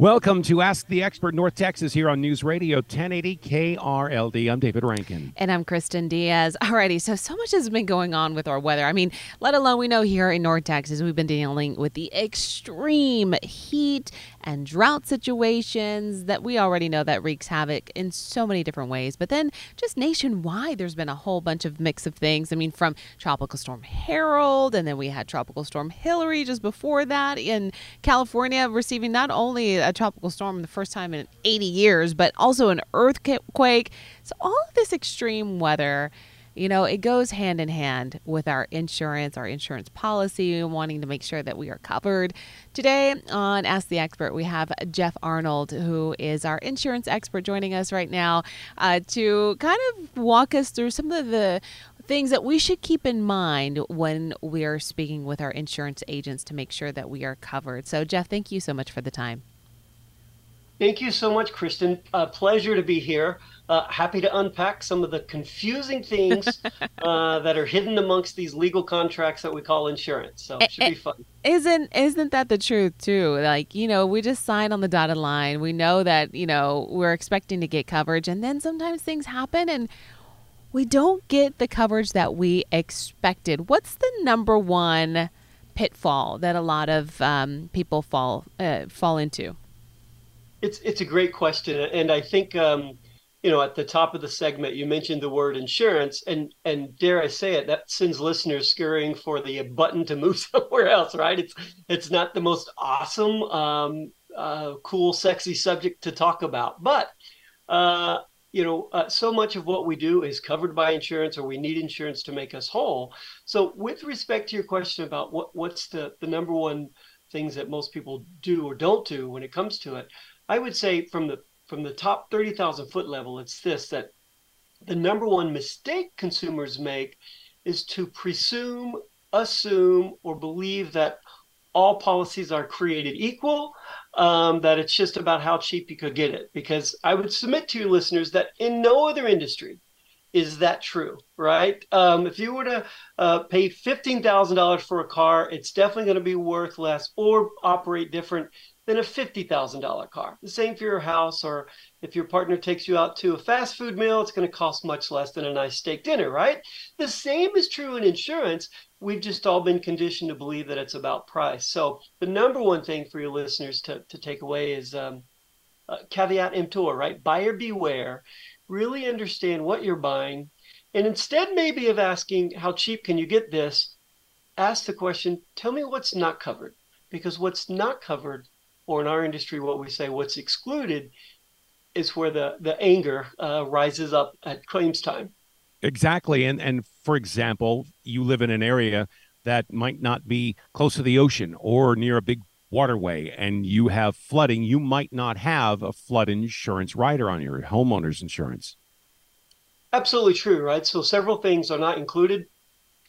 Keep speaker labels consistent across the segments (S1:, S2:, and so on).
S1: Welcome to Ask the Expert North Texas here on News Radio 1080 KRLD. I'm David Rankin.
S2: And I'm Kristen Diaz. Alrighty, so so much has been going on with our weather. I mean, let alone we know here in North Texas, we've been dealing with the extreme heat and drought situations that we already know that wreaks havoc in so many different ways. But then just nationwide, there's been a whole bunch of mix of things. I mean, from Tropical Storm Harold, and then we had Tropical Storm Hilary just before that in California, receiving not only a tropical storm the first time in 80 years, but also an earthquake. So, all of this extreme weather, you know, it goes hand in hand with our insurance, our insurance policy, wanting to make sure that we are covered. Today on Ask the Expert, we have Jeff Arnold, who is our insurance expert, joining us right now uh, to kind of walk us through some of the things that we should keep in mind when we are speaking with our insurance agents to make sure that we are covered. So, Jeff, thank you so much for the time.
S3: Thank you so much, Kristen. Uh, pleasure to be here. Uh, happy to unpack some of the confusing things uh, that are hidden amongst these legal contracts that we call insurance. So it should be fun.
S2: Isn't isn't that the truth too? Like you know, we just sign on the dotted line. We know that you know we're expecting to get coverage, and then sometimes things happen and we don't get the coverage that we expected. What's the number one pitfall that a lot of um, people fall uh, fall into?
S3: It's it's a great question, and I think um, you know at the top of the segment you mentioned the word insurance, and and dare I say it, that sends listeners scurrying for the button to move somewhere else, right? It's it's not the most awesome, um, uh, cool, sexy subject to talk about, but uh, you know, uh, so much of what we do is covered by insurance, or we need insurance to make us whole. So, with respect to your question about what what's the the number one things that most people do or don't do when it comes to it, I would say from the from the top 30,000 foot level, it's this that the number one mistake consumers make is to presume, assume, or believe that all policies are created equal, um, that it's just about how cheap you could get it. Because I would submit to your listeners that in no other industry is that true, right? Um, if you were to uh, pay $15,000 for a car, it's definitely going to be worth less or operate different than a $50,000 car. The same for your house, or if your partner takes you out to a fast food meal, it's going to cost much less than a nice steak dinner, right? The same is true in insurance. We've just all been conditioned to believe that it's about price. So, the number one thing for your listeners to, to take away is um, uh, caveat emptor, right? Buyer beware. Really understand what you're buying. And instead, maybe of asking, how cheap can you get this? Ask the question, tell me what's not covered. Because what's not covered or in our industry, what we say what's excluded is where the, the anger uh, rises up at claims time.
S1: Exactly. And, and for example, you live in an area that might not be close to the ocean or near a big waterway and you have flooding, you might not have a flood insurance rider on your homeowner's insurance.
S3: Absolutely true, right? So several things are not included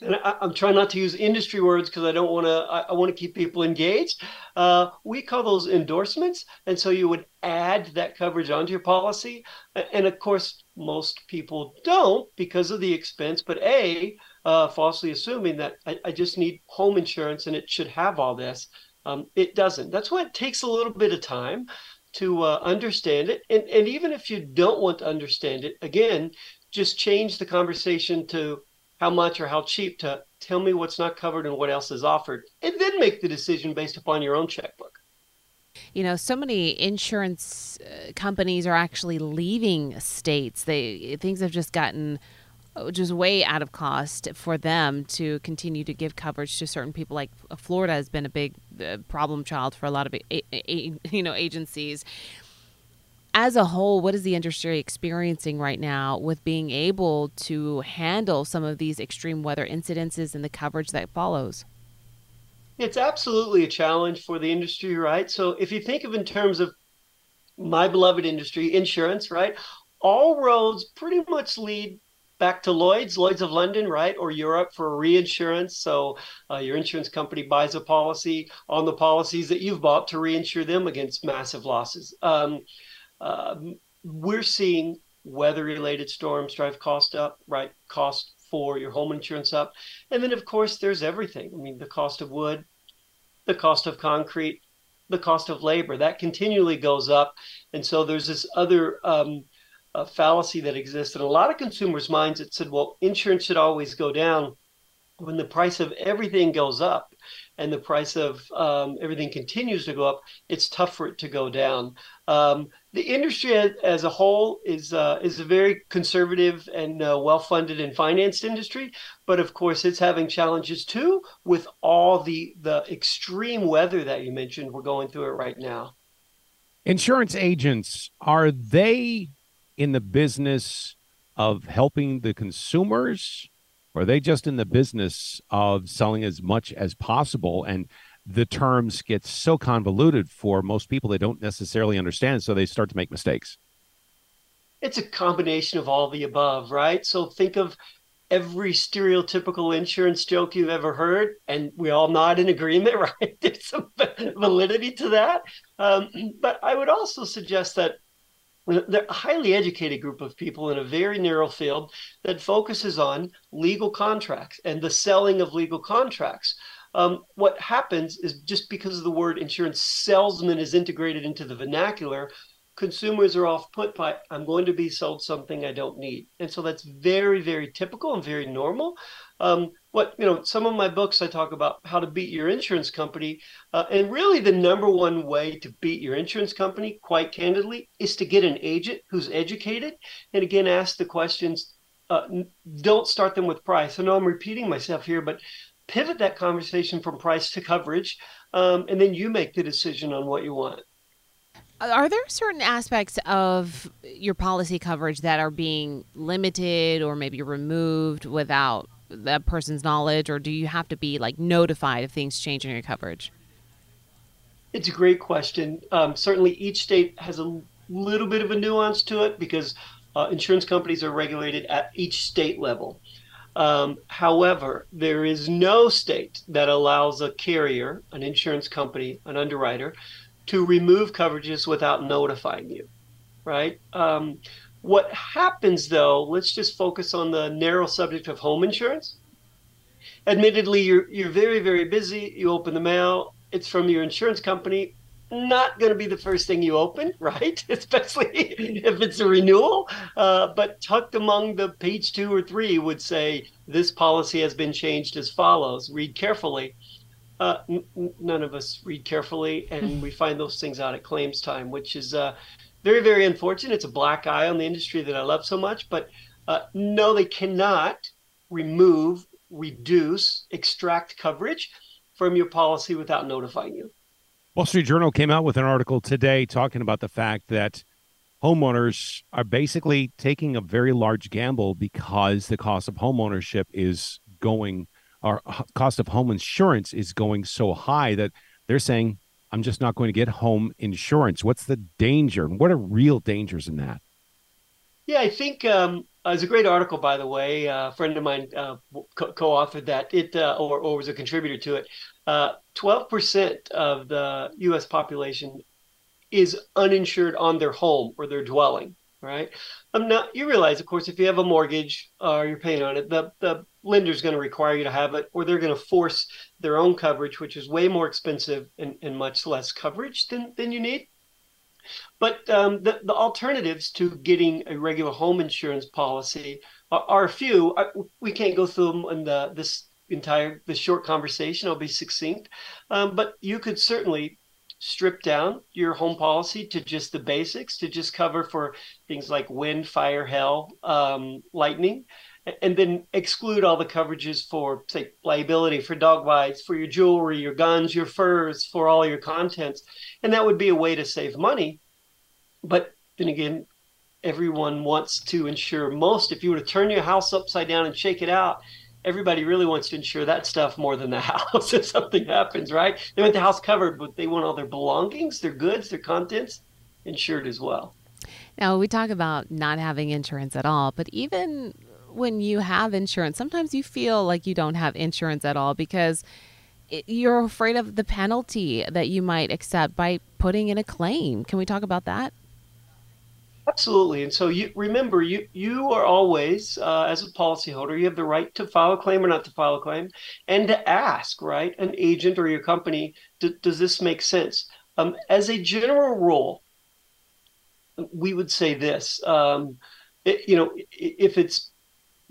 S3: and I, am trying not to use industry words because I don't want to. I, I want to keep people engaged. Uh, we call those endorsements, and so you would add that coverage onto your policy. And of course, most people don't because of the expense. But a uh, falsely assuming that I, I, just need home insurance and it should have all this. Um, it doesn't. That's why it takes a little bit of time to uh, understand it. And, and even if you don't want to understand it, again, just change the conversation to how much or how cheap to tell me what's not covered and what else is offered, and then make the decision based upon your own checkbook.
S2: You know, so many insurance uh, companies are actually leaving states. They things have just gotten uh, just way out of cost for them to continue to give coverage to certain people. Like uh, Florida has been a big problem child for a lot of you know agencies. As a whole, what is the industry experiencing right now with being able to handle some of these extreme weather incidences and the coverage that follows?
S3: It's absolutely a challenge for the industry, right? So if you think of in terms of my beloved industry, insurance, right? All roads pretty much lead back to Lloyd's, Lloyd's of London, right, or Europe for reinsurance. So uh, your insurance company buys a policy on the policies that you've bought to reinsure them against massive losses. Um, uh, we're seeing weather-related storms drive cost up, right? Cost for your home insurance up. And then, of course, there's everything. I mean, the cost of wood, the cost of concrete, the cost of labor, that continually goes up. And so there's this other um, uh, fallacy that exists in a lot of consumers' minds that said, well, insurance should always go down when the price of everything goes up and the price of um, everything continues to go up, it's tough for it to go down. Um, the industry as a whole is uh, is a very conservative and uh, well funded and financed industry, but of course it's having challenges too with all the the extreme weather that you mentioned. We're going through it right now.
S1: Insurance agents are they in the business of helping the consumers are they just in the business of selling as much as possible? And the terms get so convoluted for most people they don't necessarily understand so they start to make mistakes.
S3: It's a combination of all the above right? So think of every stereotypical insurance joke you've ever heard and we all nod in agreement right? There's some validity to that. Um, but i would also suggest that they're a highly educated group of people in a very narrow field that focuses on legal contracts and the selling of legal contracts. Um, what happens is just because of the word insurance salesman is integrated into the vernacular, consumers are off put by i'm going to be sold something i don't need and so that's very very typical and very normal um, what you know some of my books i talk about how to beat your insurance company uh, and really the number one way to beat your insurance company quite candidly is to get an agent who's educated and again ask the questions uh, don't start them with price. I know i'm repeating myself here but pivot that conversation from price to coverage um, and then you make the decision on what you want.
S2: Are there certain aspects of your policy coverage that are being limited or maybe removed without that person's knowledge or do you have to be like notified if things change in your coverage?
S3: It's a great question. Um, certainly each state has a little bit of a nuance to it because uh, insurance companies are regulated at each state level. Um, however, there is no state that allows a carrier, an insurance company, an underwriter, to remove coverages without notifying you, right? Um, what happens though, let's just focus on the narrow subject of home insurance. Admittedly, you're, you're very, very busy. You open the mail, it's from your insurance company. Not going to be the first thing you open, right? Especially if it's a renewal. Uh, but tucked among the page two or three would say, This policy has been changed as follows. Read carefully uh, n- none of us read carefully, and we find those things out at claims time, which is uh, very, very unfortunate. It's a black eye on the industry that I love so much. But uh, no, they cannot remove, reduce, extract coverage from your policy without notifying you.
S1: Wall Street Journal came out with an article today talking about the fact that homeowners are basically taking a very large gamble because the cost of homeownership is going our cost of home insurance is going so high that they're saying, I'm just not going to get home insurance. What's the danger? What are real dangers in that?
S3: Yeah, I think um, uh, a great article, by the way. Uh, a friend of mine uh, co- authored that, it uh, or, or was a contributor to it. Uh, twelve percent of the U.S. population is uninsured on their home or their dwelling right? I'm not. You realize, of course, if you have a mortgage or uh, you're paying on it, the the lender's going to require you to have it, or they're going to force their own coverage, which is way more expensive and, and much less coverage than than you need. But um, the the alternatives to getting a regular home insurance policy are, are a few. We can't go through them in the this entire this short conversation. I'll be succinct, um, but you could certainly strip down your home policy to just the basics, to just cover for things like wind, fire, hail, um, lightning, and then exclude all the coverages for, say, liability, for dog bites, for your jewelry, your guns, your furs, for all your contents. And that would be a way to save money. But then again, everyone wants to insure most. If you were to turn your house upside down and shake it out, everybody really wants to insure that stuff more than the house if something happens, right? They want the house covered, but they want all their belongings, their goods, their contents insured as well.
S2: Now, we talk about not having insurance at all, but even when you have insurance, sometimes you feel like you don't have insurance at all because it, you're afraid of the penalty that you might accept by putting in a claim. Can we talk about that?
S3: Absolutely. And so you remember you you are always uh, as a policyholder you have the right to file a claim or not to file a claim, and to ask right an agent or your company does this make sense? Um, as a general rule, we would say this. Um, it, you know, if it's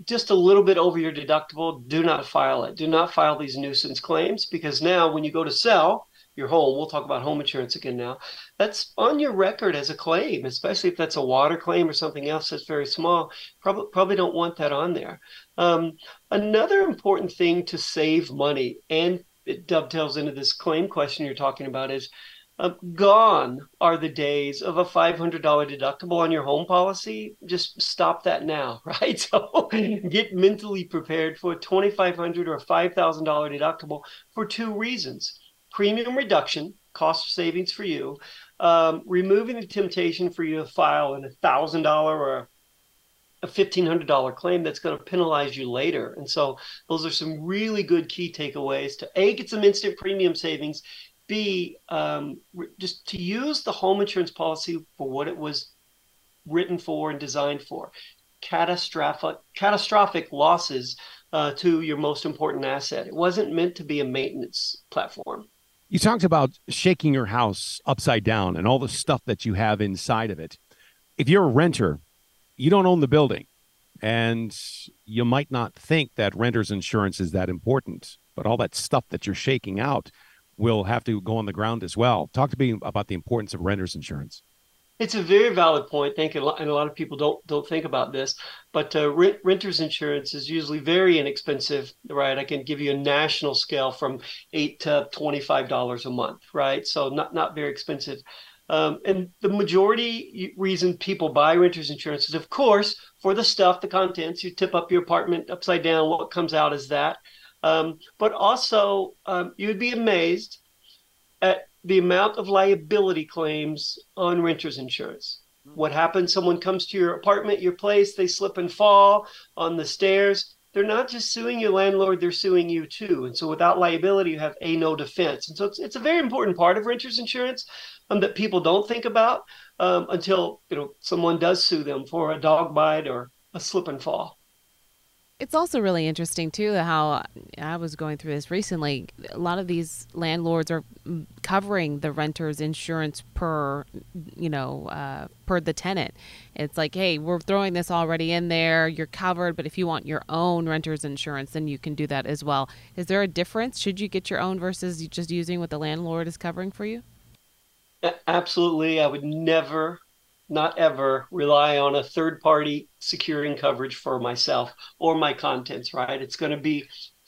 S3: just a little bit over your deductible, do not file it. Do not file these nuisance claims because now when you go to sell, your home, we'll talk about home insurance again now, that's on your record as a claim, especially if that's a water claim or something else that's very small. Probably, probably don't want that on there. Um, another important thing to save money, and it dovetails into this claim question you're talking about, is uh, gone are the days of a $500 deductible on your home policy. Just stop that now, right? So get mentally prepared for a $2,500 or $5,000 deductible for two reasons premium reduction, cost savings for you, um, removing the temptation for you to file an $1,000 or a $1,500 claim that's going to penalize you later. And so those are some really good key takeaways to A, get some instant premium savings, B, um, just to use the home insurance policy for what it was written for and designed for. Catastrophic, catastrophic losses uh, to your most important asset. It wasn't meant to be a maintenance platform.
S1: You talked about shaking your house upside down and all the stuff that you have inside of it. If you're a renter, you don't own the building, and you might not think that renter's insurance is that important, but all that stuff that you're shaking out will have to go on the ground as well. Talk to me about the importance of renter's insurance.
S3: It's a very valid point. Thank you, and a lot of people don't don't think about this. But uh, rent, renter's insurance is usually very inexpensive, right? I can give you a national scale from eight to twenty five dollars a month, right? So not not very expensive. Um, and the majority reason people buy renter's insurance is, of course, for the stuff, the contents. You tip up your apartment upside down, what comes out is that. Um, but also, um, you'd be amazed at the amount of liability claims on renter's insurance. What happens? Someone comes to your apartment, your place, they slip and fall on the stairs. They're not just suing your landlord, they're suing you too. And so without liability, you have a no defense. And so it's, it's a very important part of renter's insurance um, that people don't think about um, until you know someone does sue them for a dog bite or a slip and fall.
S2: It's also really interesting too how I was going through this recently. A lot of these landlords are covering the renter's insurance per, you know, uh, per the tenant. It's like, hey, we're throwing this already in there. You're covered, but if you want your own renter's insurance, then you can do that as well. Is there a difference? Should you get your own versus just using what the landlord is covering for you?
S3: Absolutely, I would never not ever rely on a third party securing coverage for myself or my contents right? It's going to be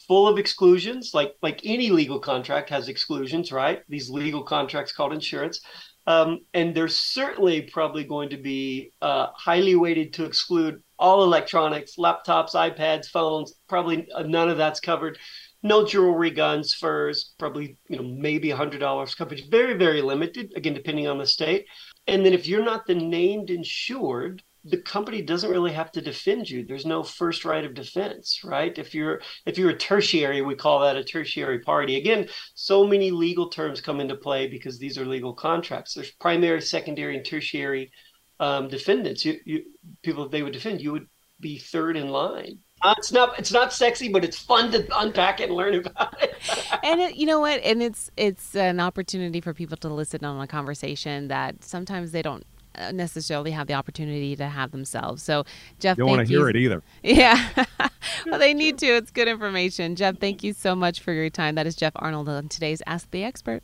S3: full of exclusions like like any legal contract has exclusions right? These legal contracts called insurance. Um, and there's certainly probably going to be uh, highly weighted to exclude all electronics laptops ipads phones probably none of that's covered. No jewelry guns furs probably you know maybe $100 coverage. Very very limited again depending on the state and then if you're not the named insured, the company doesn't really have to defend you. There's no first right of defense, right? If you're if you're a tertiary, we call that a tertiary party. Again, so many legal terms come into play because these are legal contracts. There's primary, secondary, and tertiary um, defendants. You, you people they would defend you would be third in line. Uh, it's not it's not sexy, but it's fun to unpack it and learn about it.
S2: and it, you know what? And it's it's an opportunity for people to listen on a conversation that sometimes they don't uh, necessarily have the opportunity to have themselves. So, Jeff,
S1: you don't want to hear it either.
S2: Yeah, well, they need to. It's good information. Jeff, thank you so much for your time. That is Jeff Arnold on today's Ask the Expert.